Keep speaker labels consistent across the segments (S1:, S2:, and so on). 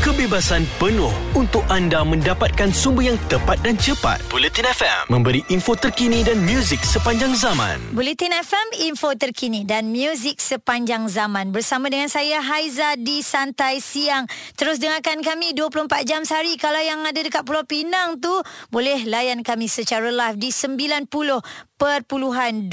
S1: kebebasan penuh untuk anda mendapatkan sumber yang tepat dan cepat. Bulletin FM memberi info terkini dan muzik sepanjang zaman.
S2: Bulletin FM info terkini dan muzik sepanjang zaman bersama dengan saya Haiza di Santai Siang. Terus dengarkan kami 24 jam sehari. Kalau yang ada dekat Pulau Pinang tu boleh layan kami secara live di 101.2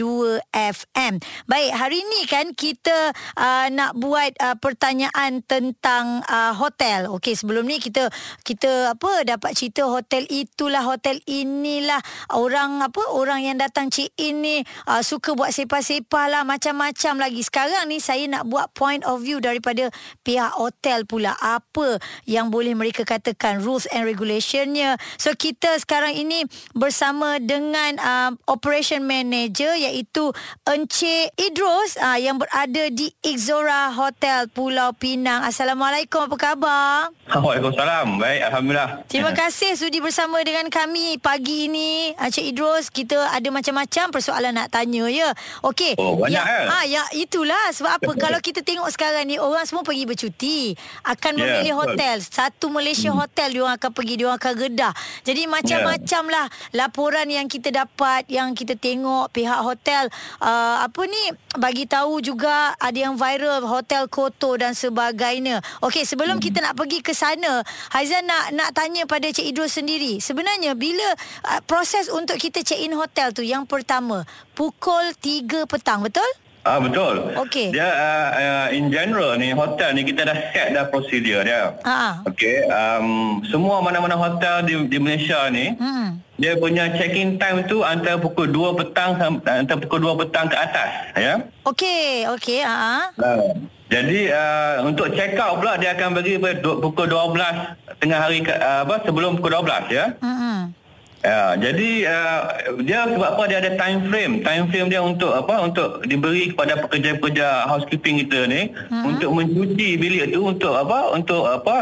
S2: FM. Baik, hari ini kan kita uh, nak buat uh, pertanyaan tentang uh, hotel. Okey, sebelum ni kita kita apa dapat cerita hotel itulah hotel inilah orang apa orang yang datang check in ni uh, suka buat sepa-sepa lah macam-macam lagi. Sekarang ni saya nak buat point of view daripada pihak hotel pula. Apa yang boleh mereka katakan rules and regulationnya. So kita sekarang ini bersama dengan uh, operation Operation Manager iaitu Encik Idros aa, ah, yang berada di Ixora Hotel Pulau Pinang. Assalamualaikum, apa khabar?
S3: Waalaikumsalam. Baik, Alhamdulillah.
S2: Terima kasih sudi bersama dengan kami pagi ini. Encik Idros, kita ada macam-macam persoalan nak tanya ya. Okey.
S3: Oh, banyak ya.
S2: Ah, ya, itulah sebab apa kalau kita tengok sekarang ni orang semua pergi bercuti akan ya, memilih yeah, hotel. Satu Malaysia hmm. hotel dia orang akan pergi, dia orang akan gedah. Jadi macam-macam yeah. lah laporan yang kita dapat yang kita tengok pihak hotel uh, apa ni bagi tahu juga ada yang viral hotel kotor dan sebagainya. Okey, sebelum hmm. kita nak pergi ke sana, Haizan nak nak tanya pada Cik Idrus sendiri. Sebenarnya bila uh, proses untuk kita check in hotel tu yang pertama pukul 3 petang, betul?
S3: Ah betul.
S2: Okey.
S3: Dia uh, uh, in general ni hotel ni kita dah set dah prosedur dia. Ha. Okey. Um, semua mana-mana hotel di, di Malaysia ni. Hmm. Dia punya check-in time tu antara pukul 2 petang antara pukul 2 petang ke atas, ya.
S2: Okey, okey, ha.
S3: Uh, jadi uh, untuk check out pula dia akan bagi pukul 12 tengah hari uh, apa sebelum pukul 12 ya. Hmm. Ya, jadi uh, dia sebab apa dia ada time frame, time frame dia untuk apa? Untuk diberi kepada pekerja-pekerja housekeeping kita ni hmm. untuk mencuci bilik tu untuk apa? Untuk apa?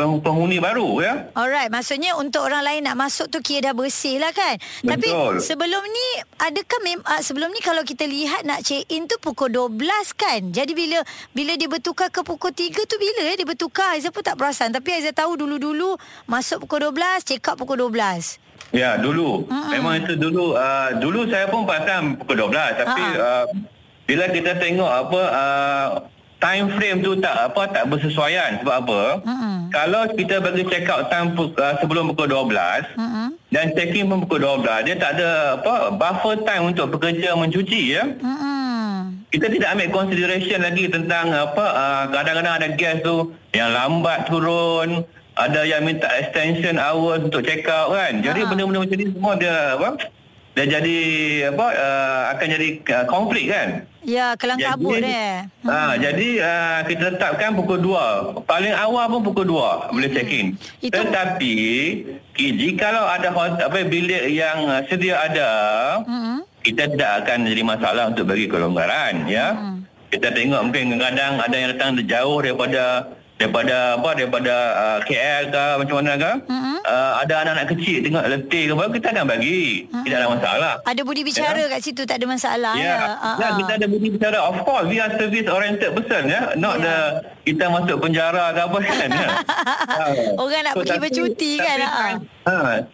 S3: Uh, penghuni baru ya.
S2: Alright, maksudnya untuk orang lain nak masuk tu kira dah bersih lah kan. Betul. Tapi sebelum ni adakah mem- uh, sebelum ni kalau kita lihat nak check in tu pukul 12 kan. Jadi bila bila dia bertukar ke pukul 3 tu bila ya dia bertukar Aizah pun tak perasan tapi Aizah tahu dulu-dulu masuk pukul 12 check out pukul 12.
S3: Ya, dulu. Uh-huh. Memang itu dulu. Uh, dulu saya pun perasan pukul 12. Tapi uh-huh. uh, bila kita tengok apa... Uh, time frame tu tak apa tak bersesuaian sebab apa uh-huh. kalau kita bagi check out time uh, sebelum pukul 12 uh-huh. dan check in pun pukul 12 dia tak ada apa buffer time untuk pekerja mencuci ya uh-huh. kita tidak ambil consideration lagi tentang apa uh, kadang-kadang ada guest tu yang lambat turun ada yang minta extension hours untuk check out kan. Jadi ha. benda-benda macam ni semua dia apa? Dia jadi apa uh, akan jadi uh, konflik kan.
S2: Ya, kelang kabut dia.
S3: Ha, hmm. jadi uh, kita tetapkan pukul 2. Paling awal pun pukul 2 boleh check in. Itu... Tetapi jika kalau ada apa bilik yang uh, sedia ada, hmm. kita tidak akan jadi masalah untuk bagi kelonggaran ya. Hmm. Kita tengok mungkin kadang-kadang ada yang datang jauh daripada daripada apa daripada uh, KL ke macam mana ke uh-huh. uh, ada anak-anak kecil tengok letih ke apa kita akan bagi uh-huh. tidak ada masalah
S2: ada budi bicara ya. kat situ tak ada masalah
S3: ya, ya. Uh-huh. ya kita ada budi bicara of course we are service oriented person ya not yeah. the kita masuk penjara ke apa kan ya.
S2: orang nak so, pergi tapi, bercuti tapi kan
S3: time, uh,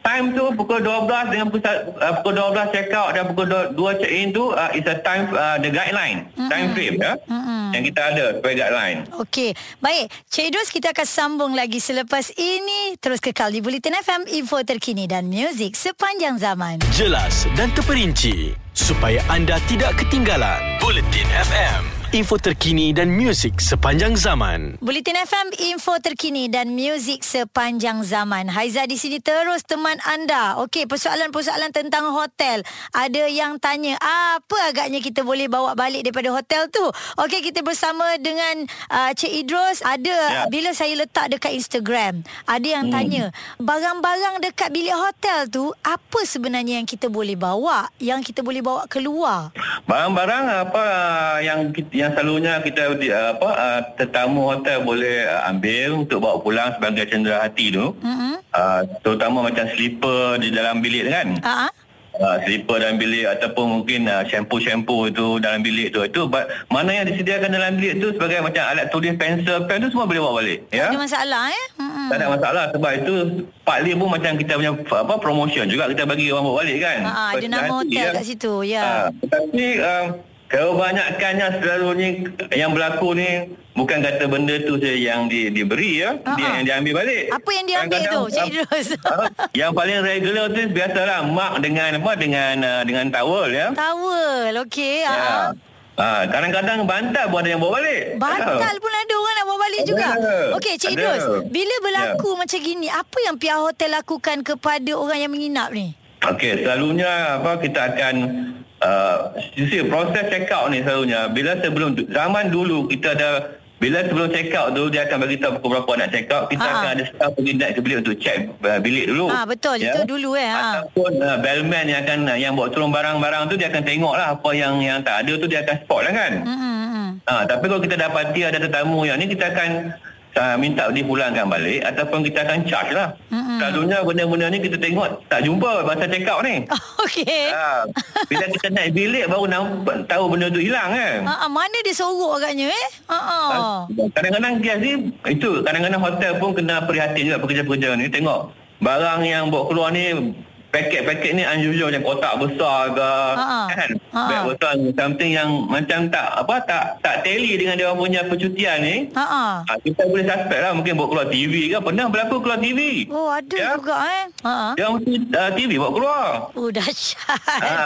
S3: time tu pukul 12 dengan pukul, uh, pukul 12 check out dan pukul 2, 2 check in tu uh, is a time uh, the guideline uh-huh. time frame ya uh-huh. yang kita ada sebagai guideline
S2: okey baik Cik Idrus kita akan sambung lagi selepas ini. Terus kekal di Bulletin FM, info terkini dan muzik sepanjang zaman.
S1: Jelas dan terperinci supaya anda tidak ketinggalan. Bulletin FM info terkini dan muzik sepanjang zaman.
S2: Bulletin FM, info terkini dan muzik sepanjang zaman. Haiza di sini terus teman anda. Okey, persoalan-persoalan tentang hotel. Ada yang tanya, apa agaknya kita boleh bawa balik daripada hotel tu? Okey, kita bersama dengan uh, Cik Idros. Ada, ya. bila saya letak dekat Instagram, ada yang hmm. tanya, barang-barang dekat bilik hotel tu, apa sebenarnya yang kita boleh bawa? Yang kita boleh bawa keluar?
S3: Barang-barang apa yang kita yang selalunya kita apa uh, tetamu hotel boleh uh, ambil untuk bawa pulang sebagai cendera hati tu. Mm-hmm. Uh, terutama macam slipper di dalam bilik kan. Uh-huh. uh, slipper dalam bilik ataupun mungkin uh, shampoo-shampoo itu dalam bilik tu itu mana yang disediakan dalam bilik tu sebagai macam alat tulis pensel pen tu semua boleh bawa balik ya
S2: Ada masalah eh? Mm-mm.
S3: tak ada masalah sebab itu partly pun macam kita punya apa promotion juga kita bagi orang bawa balik kan
S2: Ha, ada nama hotel
S3: ya.
S2: kat situ. Ya.
S3: Ah, tetapi um, kebanyakannya selalunya yang berlaku ni bukan kata benda tu saja yang di, diberi ya,
S2: Ah,
S3: dia
S2: ah.
S3: yang diambil balik.
S2: Apa yang diambil tu, Cik Idrus?
S3: ah, yang paling regular tu biasalah mak dengan apa dengan uh, dengan towel ya.
S2: Towel. Okey.
S3: Ya.
S2: Ha.
S3: Ah, kadang-kadang bantal pun ada yang bawa balik.
S2: Bantal pun ada orang nak bawa balik
S3: Ada.
S2: juga. Okey, Cik
S3: Ada.
S2: Idrus. Bila berlaku macam gini, apa yang pihak hotel lakukan kepada orang yang menginap ni?
S3: Okey, selalunya apa kita akan uh, sisi proses check out ni selalunya bila sebelum zaman dulu kita ada bila sebelum check out tu dia akan bagi tahu pukul berapa nak check out kita
S2: Ha, ha.
S3: akan ada staff pergi naik ke bilik untuk check uh, bilik dulu.
S2: Ah betul itu dulu eh. Ha.
S3: Ataupun uh, bellman yang akan uh, yang bawa turun barang-barang tu dia akan tengok lah apa yang yang tak ada tu dia akan spot lah kan.
S2: Hmm, hmm, hmm.
S3: Ha, tapi kalau kita dapati ada tetamu yang ni kita akan uh, minta dipulangkan balik ataupun kita akan charge lah. Selalunya benda-benda ni kita tengok tak jumpa masa check out ni.
S2: Okey.
S3: Ha, bila kita naik bilik baru nampak tahu benda tu hilang kan.
S2: Ha, ah, mana dia sorok agaknya eh? Ah.
S3: Kadang-kadang kes ni itu kadang-kadang hotel pun kena prihatin juga pekerja-pekerja ni tengok barang yang bawa keluar ni paket-paket ni unusual macam kotak besar ke
S2: Ha-ha.
S3: kan
S2: Ha-ha.
S3: beg besar something yang macam tak apa tak tak tally dengan dia orang punya percutian ni
S2: Ha ah.
S3: ha, kita boleh suspect lah mungkin bawa keluar TV ke pernah berlaku keluar TV
S2: Oh ada
S3: Ya.
S2: juga eh. Ha ah.
S3: dia mesti uh, TV bawa keluar
S2: Oh dahsyat.
S3: ha,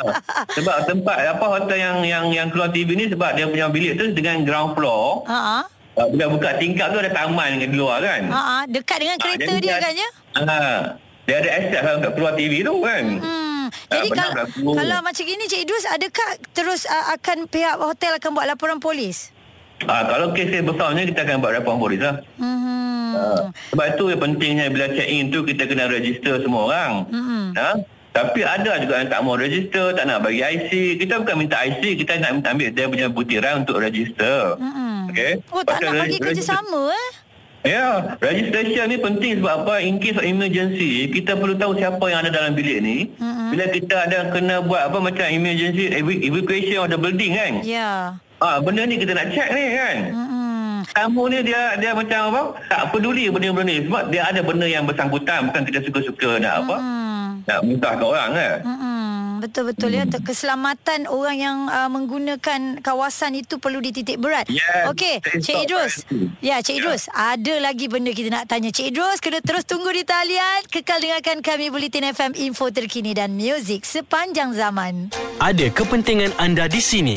S3: sebab tempat apa hotel yang yang yang keluar TV ni sebab dia punya bilik tu dengan ground floor
S2: Ha ah.
S3: bila buka tingkap tu ada taman di luar kan
S2: Ha ah, dekat dengan
S3: Ah,
S2: kereta
S3: jadi
S2: dia
S3: dia-
S2: agaknya.
S3: Ha, dia ada akses lah untuk keluar TV tu kan.
S2: Hmm.
S3: Tak
S2: Jadi
S3: pernah
S2: kalau
S3: berlaku.
S2: kalau macam gini Cik Idrus adakah terus uh, akan pihak hotel akan buat laporan polis?
S3: Ha, kalau kes kes besarnya kita akan buat laporan polis lah.
S2: Hmm.
S3: Ha, sebab itu yang pentingnya bila check in tu kita kena register semua orang.
S2: Hmm.
S3: Ha? Tapi ada juga yang tak mau register, tak nak bagi IC. Kita bukan minta IC, kita nak ambil dia punya butiran untuk register.
S2: Hmm.
S3: Okey.
S2: Oh tak
S3: Pasal
S2: nak bagi kerjasama eh?
S3: Ya, registration ni penting sebab apa? In case of emergency, kita perlu tahu siapa yang ada dalam bilik ni.
S2: Mm-mm.
S3: Bila kita ada kena buat apa macam emergency evac- evacuation of the building kan.
S2: Ya.
S3: Ah, benda ni kita nak check ni kan.
S2: Hmm.
S3: Tamu ni dia dia macam apa? Tak peduli benda-benda ni sebab dia ada benda yang bersangkutan bukan kita suka-suka nak apa?
S2: Hmm.
S3: Nak muntah ke orang kan.
S2: Hmm. Betul-betul ya Untuk Keselamatan orang yang uh, menggunakan kawasan itu perlu dititik berat.
S3: Yes,
S2: Okey, Cik Idrus. Ya, Cik
S3: Ya.
S2: Idrus, ada lagi benda kita nak tanya. Cik Idrus, kena terus tunggu di talian. Kekal dengarkan kami Bulletin FM info terkini dan muzik sepanjang zaman.
S1: Ada kepentingan anda di sini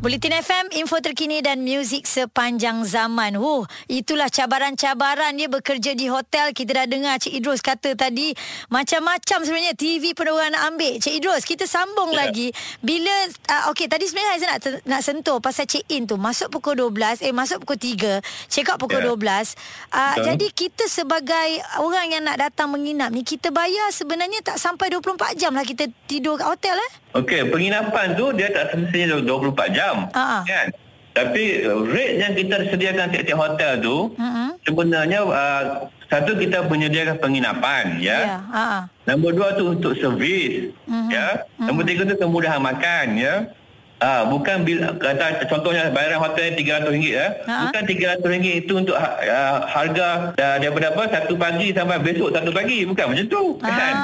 S2: Bulletin FM, info terkini dan muzik sepanjang zaman. Wuh, itulah cabaran-cabaran dia bekerja di hotel. Kita dah dengar Cik Idrus kata tadi, macam-macam sebenarnya TV pun orang nak ambil. Cik Idrus, kita sambung
S3: Ya.
S2: lagi. Bila, uh, okey tadi sebenarnya Haizan nak, nak sentuh pasal check-in tu. Masuk pukul 12, eh masuk pukul 3, check out pukul
S3: Ya.
S2: 12. Uh,
S3: Betul.
S2: jadi kita sebagai orang yang nak datang menginap ni, kita bayar sebenarnya tak sampai 24 jam lah kita tidur kat hotel eh.
S3: Okey, penginapan tu dia tak semestinya 24 jam.
S2: Ha-ha.
S3: Kan? Tapi uh, rate yang kita sediakan tiap-tiap hotel tu
S2: Mm-mm.
S3: sebenarnya uh, satu kita menyediakan penginapan ya.
S2: Ya, ha ah.
S3: Nombor dua tu untuk servis
S2: Mhm.
S3: ya. Nombor tiga tu kemudahan makan ya. Ah bukan bil kata contohnya bayaran hotel RM300 ya.
S2: Ha.
S3: Bukan RM300 itu untuk uh, harga uh, daripada apa satu pagi sampai besok satu pagi bukan macam tu kan.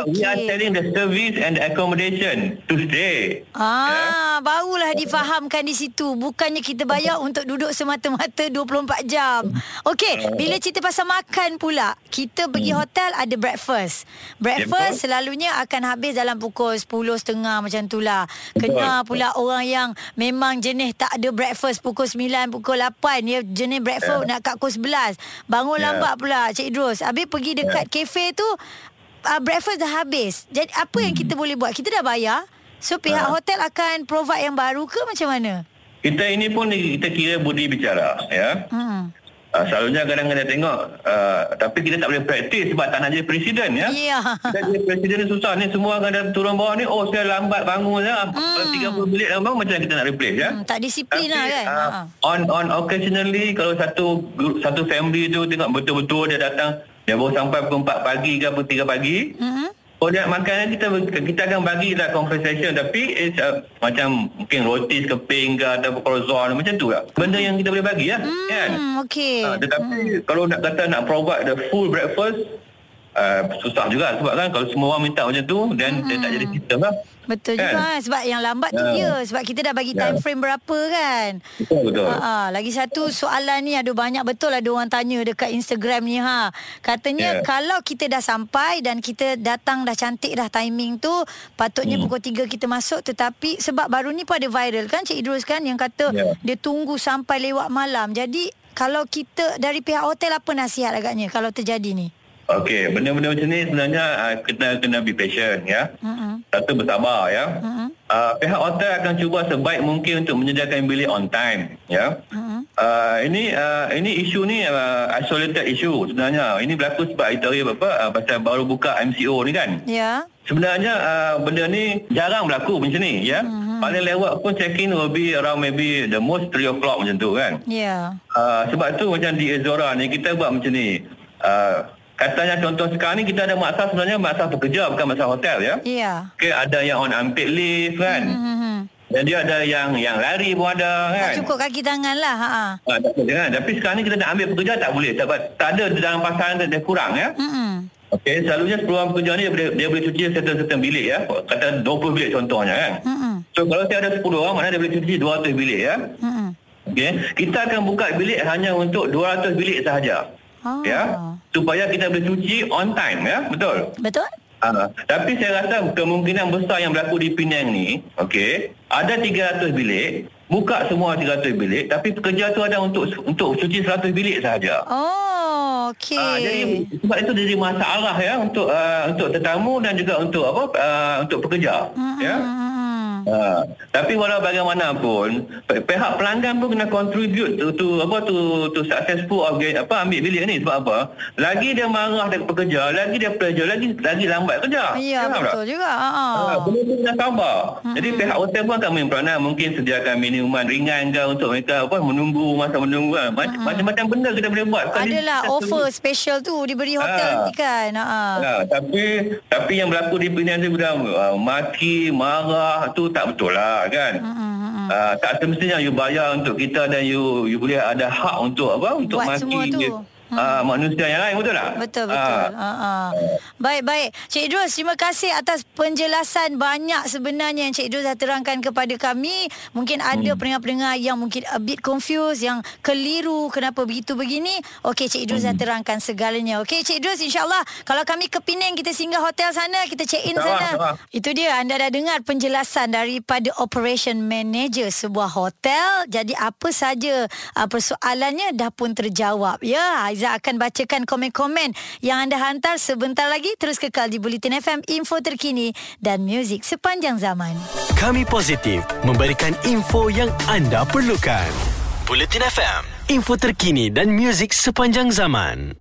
S2: Ah,
S3: Ah, we are
S2: okey.
S3: selling the service and the accommodation to stay.
S2: Ah, barulah difahamkan di situ. Bukannya kita bayar untuk duduk semata-mata 24 jam. Okey, bila cerita pasal makan pula, kita pergi hotel ada breakfast. Breakfast
S3: Betul.
S2: selalunya akan habis dalam pukul 10.30 macam tu lah.
S3: Betul.
S2: Kena pula orang yang memang jenis tak ada breakfast pukul 9, pukul 8. Dia jenis breakfast
S3: Ya.
S2: nak kat pukul 11. Bangun
S3: Ya.
S2: lambat pula Cik Idrus. Habis pergi dekat kafe tu, uh, breakfast dah habis. Jadi apa yang kita boleh buat? Kita dah bayar. So pihak
S3: Ha.
S2: hotel akan provide yang baru ke macam mana?
S3: Kita ini pun kita kira budi bicara ya.
S2: Hmm.
S3: Uh, selalunya kadang-kadang tengok uh, tapi kita tak boleh praktis sebab tak nak jadi presiden ya.
S2: Ya.
S3: Kita jadi presiden susah ni semua dah turun bawah ni oh saya lambat bangun ya. Hmm. 30 minit lambat macam kita nak replace ya.
S2: Hmm, tak disiplin lah kan.
S3: uh, on on occasionally kalau satu satu family tu tengok betul-betul dia datang dia baru sampai pukul 4 pagi ke pukul 3 pagi.
S2: Mhm.
S3: Oh dia makanan kita kita akan bagi lah compensation tapi it's uh, macam mungkin roti keping ke atau croissant macam tu lah. Benda yang kita boleh bagi lah kan.
S2: Hmm, okey.
S3: Ha, tetapi kalau nak kata nak provide the full breakfast uh, susah juga sebab kan kalau semua orang minta macam tu dan dia tak jadi sistem lah.
S2: Betul
S3: Kan?
S2: juga sebab yang lambat tu
S3: Ya.
S2: dia sebab kita dah bagi
S3: Ya.
S2: time frame berapa kan.
S3: Betul betul.
S2: Ha, ha, lagi satu soalan ni ada banyak betul ada orang tanya dekat Instagram ni ha. Katanya
S3: Ya.
S2: kalau kita dah sampai dan kita datang dah cantik dah timing tu patutnya
S3: Hmm.
S2: pukul 3 kita masuk tetapi sebab baru ni pun ada viral kan Cik Idrus kan yang kata
S3: Ya.
S2: dia tunggu sampai lewat malam. Jadi kalau kita dari pihak hotel apa nasihat agaknya kalau terjadi ni?
S3: Okey, benda-benda macam ni sebenarnya uh, kita kena be patient ya.
S2: Mm-mm.
S3: Satu bersabar ya.
S2: Mm-mm.
S3: Uh, pihak hotel akan cuba sebaik mungkin untuk menyediakan bilik on time ya.
S2: Mm-mm.
S3: Uh, ini uh, ini isu ni uh, isolated issue sebenarnya. Ini berlaku sebab hari apa uh, pasal baru buka MCO ni kan.
S2: Ya.
S3: Sebenarnya uh, benda ni jarang berlaku macam ni ya. Mm-hmm. Paling lewat pun check in will be around maybe the most 3 o'clock macam tu kan.
S2: Ya.
S3: Uh, sebab tu macam di Azora ni kita buat macam ni. Uh, katanya contoh sekarang ni kita ada masa sebenarnya masa pekerja bukan masa hotel ya.
S2: Ya.
S3: Okay, ada yang on unpaid leave kan.
S2: Mm-hmm.
S3: Dan dia ada yang yang lari pun ada kan.
S2: Tak cukup kaki tangan lah. Ha. ha.
S3: Ah, tak boleh kan. Tapi sekarang ni kita nak ambil pekerja tak boleh. Sebab tak ada dalam pasaran dia, dia kurang ya.
S2: Mm-mm.
S3: Okey, selalunya peluang pekerja ni dia boleh, dia boleh cuci certain-certain bilik ya. Kata 20 bilik contohnya kan.
S2: Mm-mm.
S3: So kalau saya ada 10 orang, mana dia boleh cuci 200 bilik ya.
S2: Mm-mm.
S3: Okey, kita akan buka bilik hanya untuk 200 bilik sahaja.
S2: Ah.
S3: Ya. Supaya kita boleh cuci on time ya. Betul.
S2: Betul?
S3: Ah, tapi saya rasa kemungkinan besar yang berlaku di Penang ni, okey, ada 300 bilik, buka semua 300 bilik, tapi pekerja tu ada untuk untuk cuci 100 bilik sahaja.
S2: Oh, okey.
S3: Ah, jadi sebab itu jadi masalah ya untuk uh, untuk tetamu dan juga untuk apa uh, untuk pekerja, ya.
S2: Hmm.
S3: Ha, tapi walau bagaimanapun pihak pelanggan pun kena contribute to, to apa tu to successful organ, apa ambil bilik ni sebab apa lagi dia marah dekat pekerja lagi dia pleasure lagi lagi lambat kerja
S2: Ya,
S3: Faham tak?
S2: betul juga. Ha.
S3: Ha, tu kena sabar.
S2: Hmm.
S3: Jadi pihak hotel pun akan main peranan mungkin sediakan minuman ringan ke untuk mereka apa menunggu masa menunggu kan. Mac- Macam-macam benda kita boleh buat.
S2: Hmm. Adalah offer special tu diberi hotel
S3: Ah.
S2: nanti kan. Ha.
S3: Ya, tapi tapi yang berlaku di Penang tu uh, maki, marah tu tak betul lah kan.
S2: Hmm,
S3: Uh, tak semestinya you bayar untuk kita dan you you boleh ada hak untuk apa untuk
S2: Buat
S3: maki
S2: semua tu.
S3: dia- uh, manusia yang lain betul tak?
S2: Betul betul. Ha. ha. Baik baik. Cik Idrus terima kasih atas penjelasan banyak sebenarnya yang Cik Idrus dah terangkan kepada kami. Mungkin ada
S3: Hmm.
S2: pendengar-pendengar yang mungkin a bit confused yang keliru kenapa begitu begini. Okey Cik Idrus dah
S3: Hmm.
S2: terangkan segalanya. Okey Cik Idrus insyaallah kalau kami ke Penang kita singgah hotel sana kita check in
S3: InsyaAllah,
S2: sana.
S3: insyaAllah.
S2: Itu dia anda dah dengar penjelasan daripada operation manager sebuah hotel. Jadi apa saja uh, persoalannya dah pun terjawab. Ya, Aiza akan bacakan komen-komen yang anda hantar sebentar lagi terus kekal di Bulletin FM info terkini dan muzik sepanjang zaman.
S1: Kami positif memberikan info yang anda perlukan. Bulletin FM, info terkini dan muzik sepanjang zaman.